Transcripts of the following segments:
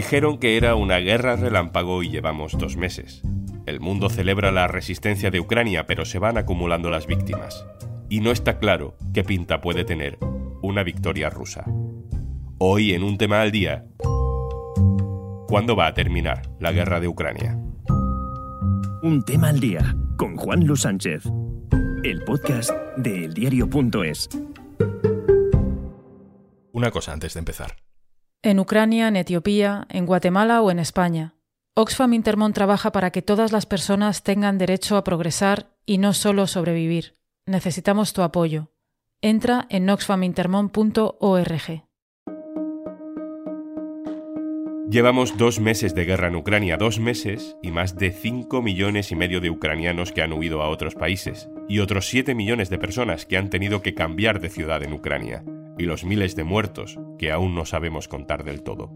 Dijeron que era una guerra relámpago y llevamos dos meses. El mundo celebra la resistencia de Ucrania, pero se van acumulando las víctimas. Y no está claro qué pinta puede tener una victoria rusa. Hoy en un tema al día, ¿cuándo va a terminar la guerra de Ucrania? Un tema al día con Juan Luis Sánchez, el podcast de eldiario.es. Una cosa antes de empezar. En Ucrania, en Etiopía, en Guatemala o en España. Oxfam Intermón trabaja para que todas las personas tengan derecho a progresar y no solo sobrevivir. Necesitamos tu apoyo. Entra en oxfamintermon.org. Llevamos dos meses de guerra en Ucrania, dos meses y más de 5 millones y medio de ucranianos que han huido a otros países, y otros 7 millones de personas que han tenido que cambiar de ciudad en Ucrania y los miles de muertos que aún no sabemos contar del todo.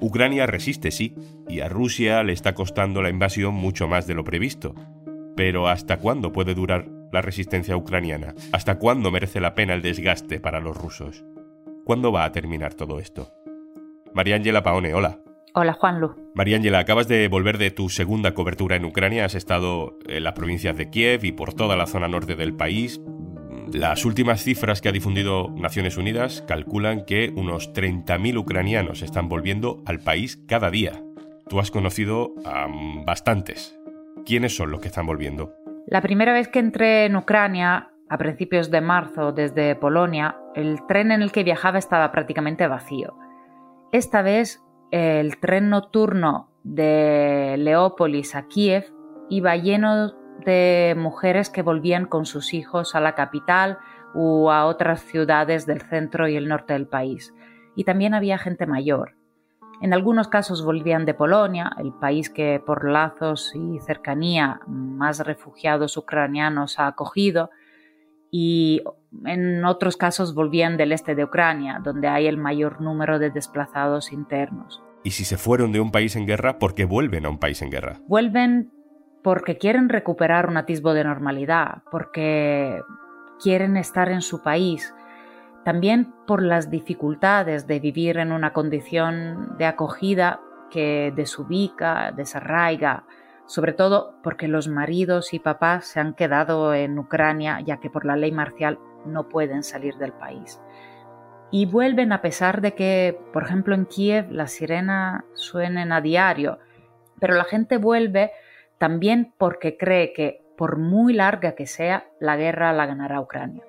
Ucrania resiste, sí, y a Rusia le está costando la invasión mucho más de lo previsto. Pero ¿hasta cuándo puede durar la resistencia ucraniana? ¿Hasta cuándo merece la pena el desgaste para los rusos? ¿Cuándo va a terminar todo esto? Mariangela Paone, hola. Hola, Juanlu. Mariangela, acabas de volver de tu segunda cobertura en Ucrania. Has estado en las provincias de Kiev y por toda la zona norte del país. Las últimas cifras que ha difundido Naciones Unidas calculan que unos 30.000 ucranianos están volviendo al país cada día. Tú has conocido a bastantes. ¿Quiénes son los que están volviendo? La primera vez que entré en Ucrania, a principios de marzo, desde Polonia, el tren en el que viajaba estaba prácticamente vacío. Esta vez, el tren nocturno de Leópolis a Kiev iba lleno de mujeres que volvían con sus hijos a la capital o a otras ciudades del centro y el norte del país. Y también había gente mayor. En algunos casos volvían de Polonia, el país que por lazos y cercanía más refugiados ucranianos ha acogido, y en otros casos volvían del este de Ucrania, donde hay el mayor número de desplazados internos. ¿Y si se fueron de un país en guerra, por qué vuelven a un país en guerra? Vuelven porque quieren recuperar un atisbo de normalidad, porque quieren estar en su país, también por las dificultades de vivir en una condición de acogida que desubica, desarraiga, sobre todo porque los maridos y papás se han quedado en Ucrania ya que por la ley marcial no pueden salir del país. Y vuelven a pesar de que, por ejemplo, en Kiev las sirenas suenen a diario, pero la gente vuelve también porque cree que, por muy larga que sea, la guerra la ganará Ucrania.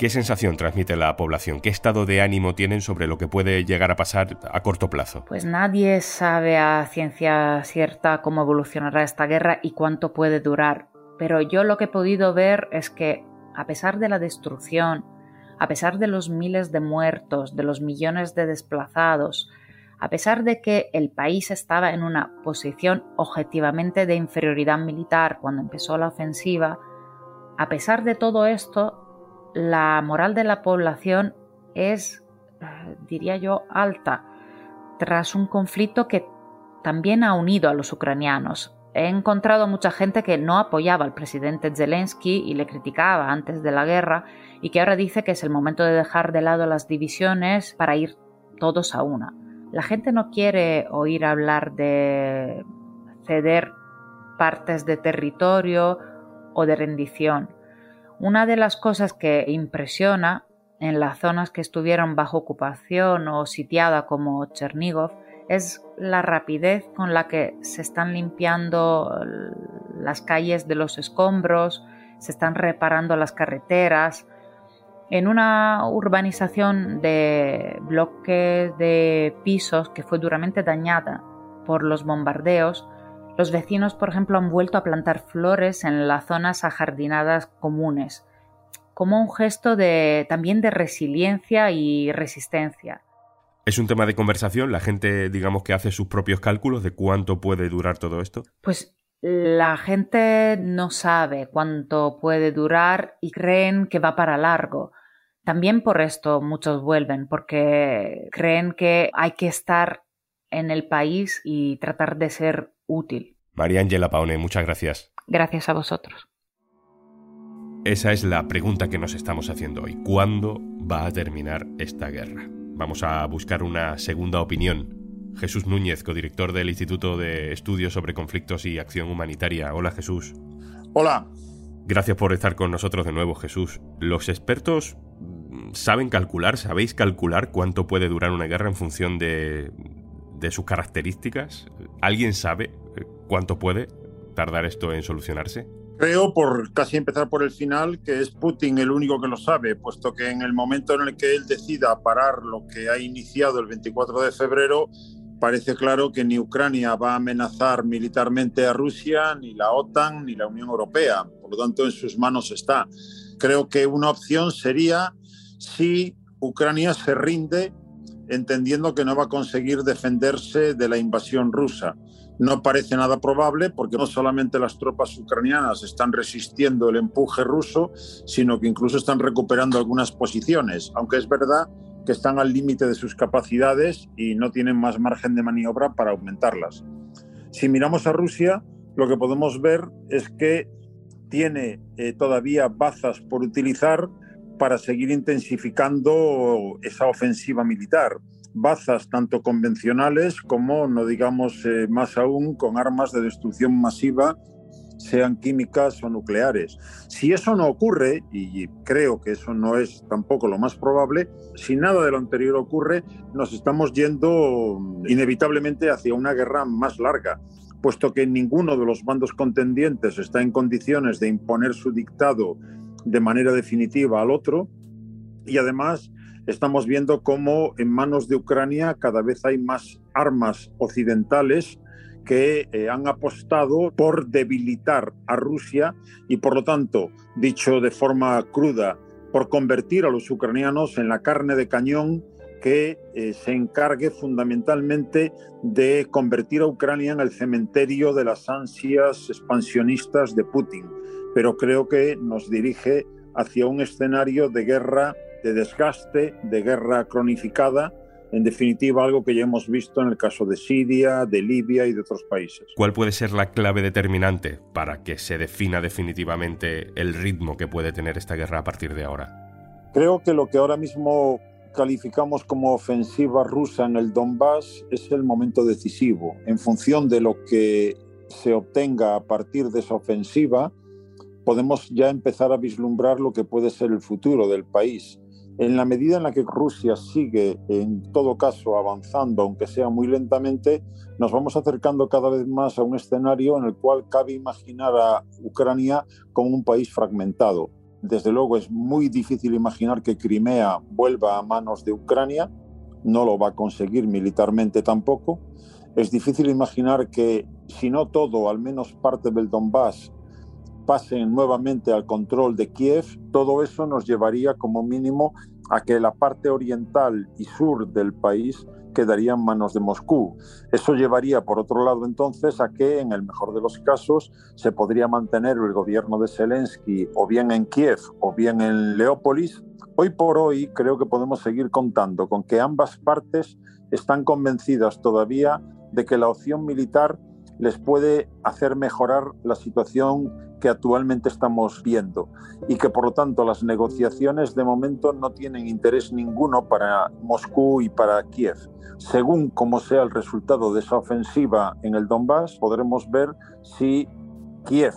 ¿Qué sensación transmite la población? ¿Qué estado de ánimo tienen sobre lo que puede llegar a pasar a corto plazo? Pues nadie sabe a ciencia cierta cómo evolucionará esta guerra y cuánto puede durar. Pero yo lo que he podido ver es que, a pesar de la destrucción, a pesar de los miles de muertos, de los millones de desplazados, a pesar de que el país estaba en una posición objetivamente de inferioridad militar cuando empezó la ofensiva, a pesar de todo esto, la moral de la población es, diría yo, alta, tras un conflicto que también ha unido a los ucranianos. He encontrado mucha gente que no apoyaba al presidente Zelensky y le criticaba antes de la guerra y que ahora dice que es el momento de dejar de lado las divisiones para ir todos a una. La gente no quiere oír hablar de ceder partes de territorio o de rendición. Una de las cosas que impresiona en las zonas que estuvieron bajo ocupación o sitiada como Chernigov es la rapidez con la que se están limpiando las calles de los escombros, se están reparando las carreteras, en una urbanización de bloques de pisos que fue duramente dañada por los bombardeos, los vecinos, por ejemplo, han vuelto a plantar flores en las zonas ajardinadas comunes, como un gesto de, también de resiliencia y resistencia. ¿Es un tema de conversación? ¿La gente, digamos, que hace sus propios cálculos de cuánto puede durar todo esto? Pues la gente no sabe cuánto puede durar y creen que va para largo. También por esto muchos vuelven, porque creen que hay que estar en el país y tratar de ser útil. María Ángela Paone, muchas gracias. Gracias a vosotros. Esa es la pregunta que nos estamos haciendo hoy. ¿Cuándo va a terminar esta guerra? Vamos a buscar una segunda opinión Jesús Núñez, codirector del Instituto de Estudios sobre Conflictos y Acción Humanitaria. Hola Jesús. Hola. Gracias por estar con nosotros de nuevo, Jesús. Los expertos saben calcular, sabéis calcular cuánto puede durar una guerra en función de, de sus características. ¿Alguien sabe cuánto puede tardar esto en solucionarse? Creo, por casi empezar por el final, que es Putin el único que lo sabe, puesto que en el momento en el que él decida parar lo que ha iniciado el 24 de febrero, parece claro que ni Ucrania va a amenazar militarmente a Rusia, ni la OTAN, ni la Unión Europea. Por lo tanto, en sus manos está. Creo que una opción sería si Ucrania se rinde entendiendo que no va a conseguir defenderse de la invasión rusa. No parece nada probable porque no solamente las tropas ucranianas están resistiendo el empuje ruso, sino que incluso están recuperando algunas posiciones, aunque es verdad que están al límite de sus capacidades y no tienen más margen de maniobra para aumentarlas. Si miramos a Rusia, lo que podemos ver es que tiene eh, todavía bazas por utilizar para seguir intensificando esa ofensiva militar bazas tanto convencionales como, no digamos eh, más aún, con armas de destrucción masiva, sean químicas o nucleares. Si eso no ocurre, y creo que eso no es tampoco lo más probable, si nada de lo anterior ocurre, nos estamos yendo inevitablemente hacia una guerra más larga, puesto que ninguno de los bandos contendientes está en condiciones de imponer su dictado de manera definitiva al otro, y además estamos viendo cómo en manos de Ucrania cada vez hay más armas occidentales que eh, han apostado por debilitar a Rusia y por lo tanto, dicho de forma cruda, por convertir a los ucranianos en la carne de cañón que eh, se encargue fundamentalmente de convertir a Ucrania en el cementerio de las ansias expansionistas de Putin. Pero creo que nos dirige hacia un escenario de guerra de desgaste, de guerra cronificada, en definitiva algo que ya hemos visto en el caso de Siria, de Libia y de otros países. ¿Cuál puede ser la clave determinante para que se defina definitivamente el ritmo que puede tener esta guerra a partir de ahora? Creo que lo que ahora mismo calificamos como ofensiva rusa en el Donbass es el momento decisivo. En función de lo que se obtenga a partir de esa ofensiva, podemos ya empezar a vislumbrar lo que puede ser el futuro del país en la medida en la que Rusia sigue, en todo caso, avanzando, aunque sea muy lentamente, nos vamos acercando cada vez más a un escenario en el cual cabe imaginar a Ucrania como un país fragmentado. Desde luego es muy difícil imaginar que Crimea vuelva a manos de Ucrania, no lo va a conseguir militarmente tampoco. Es difícil imaginar que, si no todo, al menos parte del Donbass pasen nuevamente al control de Kiev, todo eso nos llevaría como mínimo a que la parte oriental y sur del país quedaría en manos de Moscú. Eso llevaría, por otro lado, entonces a que, en el mejor de los casos, se podría mantener el gobierno de Zelensky o bien en Kiev o bien en Leópolis. Hoy por hoy creo que podemos seguir contando con que ambas partes están convencidas todavía de que la opción militar les puede hacer mejorar la situación que actualmente estamos viendo y que por lo tanto las negociaciones de momento no tienen interés ninguno para Moscú y para Kiev. Según como sea el resultado de esa ofensiva en el Donbass, podremos ver si Kiev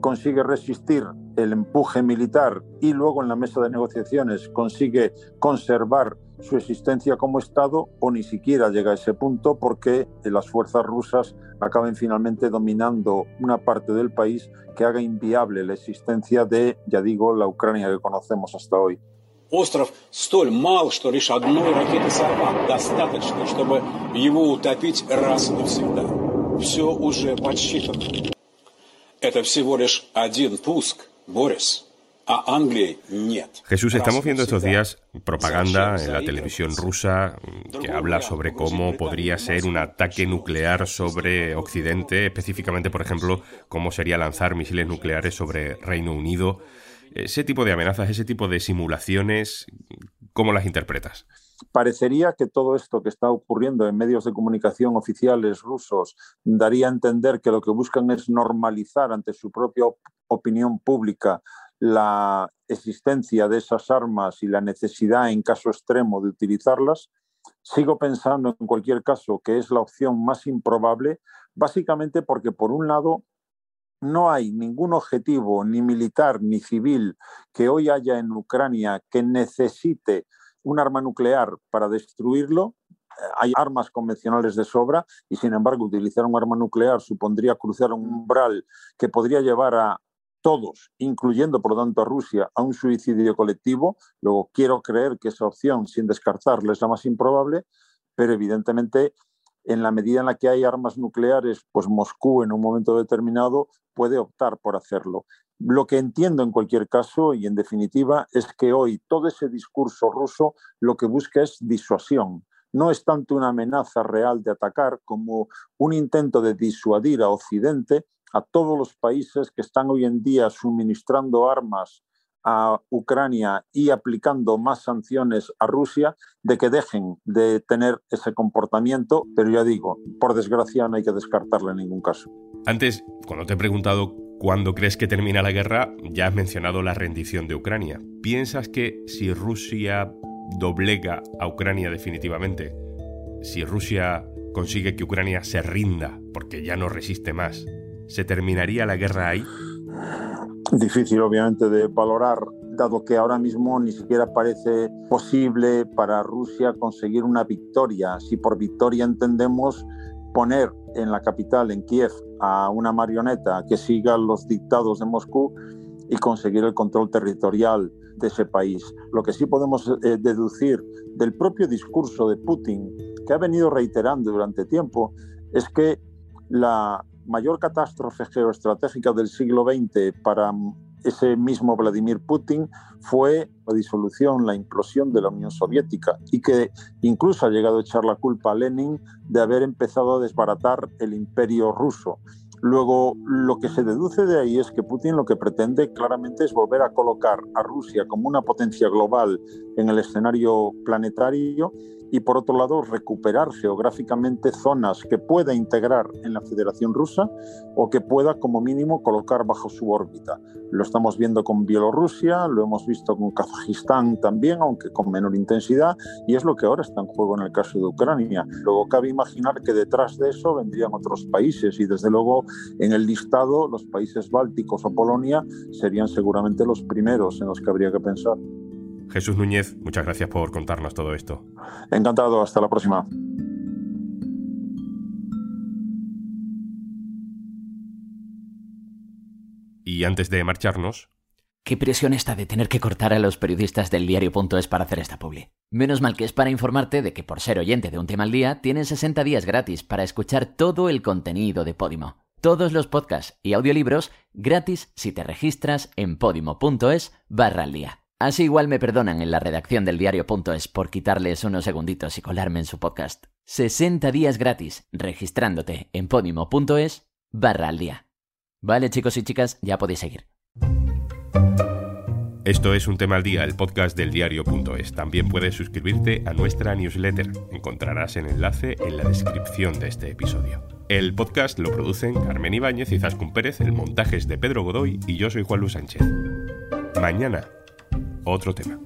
consigue resistir el empuje militar y luego en la mesa de negociaciones consigue conservar su existencia como Estado o ni siquiera llega a ese punto porque las fuerzas rusas acaben finalmente dominando una parte del país que haga inviable la existencia de, ya digo, la Ucrania que conocemos hasta hoy. Остров столь мал, что лишь одной ракеты «Сармат» достаточно, чтобы его утопить раз и навсегда. Все уже подсчитано. Это всего лишь один пуск, Борис. Jesús, estamos viendo estos días propaganda en la televisión rusa que habla sobre cómo podría ser un ataque nuclear sobre Occidente, específicamente, por ejemplo, cómo sería lanzar misiles nucleares sobre Reino Unido. Ese tipo de amenazas, ese tipo de simulaciones, ¿cómo las interpretas? Parecería que todo esto que está ocurriendo en medios de comunicación oficiales rusos daría a entender que lo que buscan es normalizar ante su propia opinión pública la existencia de esas armas y la necesidad en caso extremo de utilizarlas, Sigo pensando en cualquier caso que es la opción más improbable, básicamente porque por un lado no hay ningún objetivo, ni militar ni civil, que hoy haya en Ucrania que necesite un arma nuclear para destruirlo. Hay armas convencionales de sobra y, sin embargo, utilizar un arma nuclear supondría cruzar un umbral que podría llevar a todos, incluyendo por lo tanto a Rusia, a un suicidio colectivo. Luego quiero creer que esa opción, sin descartarla, es la más improbable, pero evidentemente en la medida en la que hay armas nucleares, pues Moscú en un momento determinado puede optar por hacerlo. Lo que entiendo en cualquier caso y en definitiva es que hoy todo ese discurso ruso lo que busca es disuasión. No es tanto una amenaza real de atacar como un intento de disuadir a Occidente, a todos los países que están hoy en día suministrando armas a Ucrania y aplicando más sanciones a Rusia, de que dejen de tener ese comportamiento, pero ya digo, por desgracia no hay que descartarlo en ningún caso. Antes, cuando te he preguntado cuándo crees que termina la guerra, ya has mencionado la rendición de Ucrania. ¿Piensas que si Rusia doblega a Ucrania definitivamente, si Rusia consigue que Ucrania se rinda porque ya no resiste más, ¿se terminaría la guerra ahí? Difícil, obviamente, de valorar, dado que ahora mismo ni siquiera parece posible para Rusia conseguir una victoria. Si por victoria entendemos poner en la capital, en Kiev, a una marioneta que siga los dictados de Moscú y conseguir el control territorial de ese país. Lo que sí podemos eh, deducir del propio discurso de Putin, que ha venido reiterando durante tiempo, es que la mayor catástrofe geoestratégica del siglo XX para ese mismo Vladimir Putin fue la disolución, la implosión de la Unión Soviética y que incluso ha llegado a echar la culpa a Lenin de haber empezado a desbaratar el imperio ruso. Luego, lo que se deduce de ahí es que Putin lo que pretende claramente es volver a colocar a Rusia como una potencia global en el escenario planetario y por otro lado recuperar geográficamente zonas que pueda integrar en la Federación Rusa o que pueda como mínimo colocar bajo su órbita. Lo estamos viendo con Bielorrusia, lo hemos visto con Kazajistán también, aunque con menor intensidad, y es lo que ahora está en juego en el caso de Ucrania. Luego cabe imaginar que detrás de eso vendrían otros países y desde luego en el listado los países bálticos o Polonia serían seguramente los primeros en los que habría que pensar. Jesús Núñez, muchas gracias por contarnos todo esto. Encantado, hasta la próxima. Y antes de marcharnos... Qué presión esta de tener que cortar a los periodistas del diario.es para hacer esta publi. Menos mal que es para informarte de que por ser oyente de un tema al día, tienes 60 días gratis para escuchar todo el contenido de Podimo. Todos los podcasts y audiolibros gratis si te registras en podimo.es barra al día. Así igual me perdonan en la redacción del diario.es por quitarles unos segunditos y colarme en su podcast. 60 días gratis registrándote en podimo.es barra al día. Vale chicos y chicas, ya podéis seguir. Esto es Un Tema al Día, el podcast del diario.es. También puedes suscribirte a nuestra newsletter. Encontrarás el enlace en la descripción de este episodio. El podcast lo producen Carmen Ibáñez y Zascun Pérez, el montaje es de Pedro Godoy y yo soy Juan Luis Sánchez. Mañana otro tema.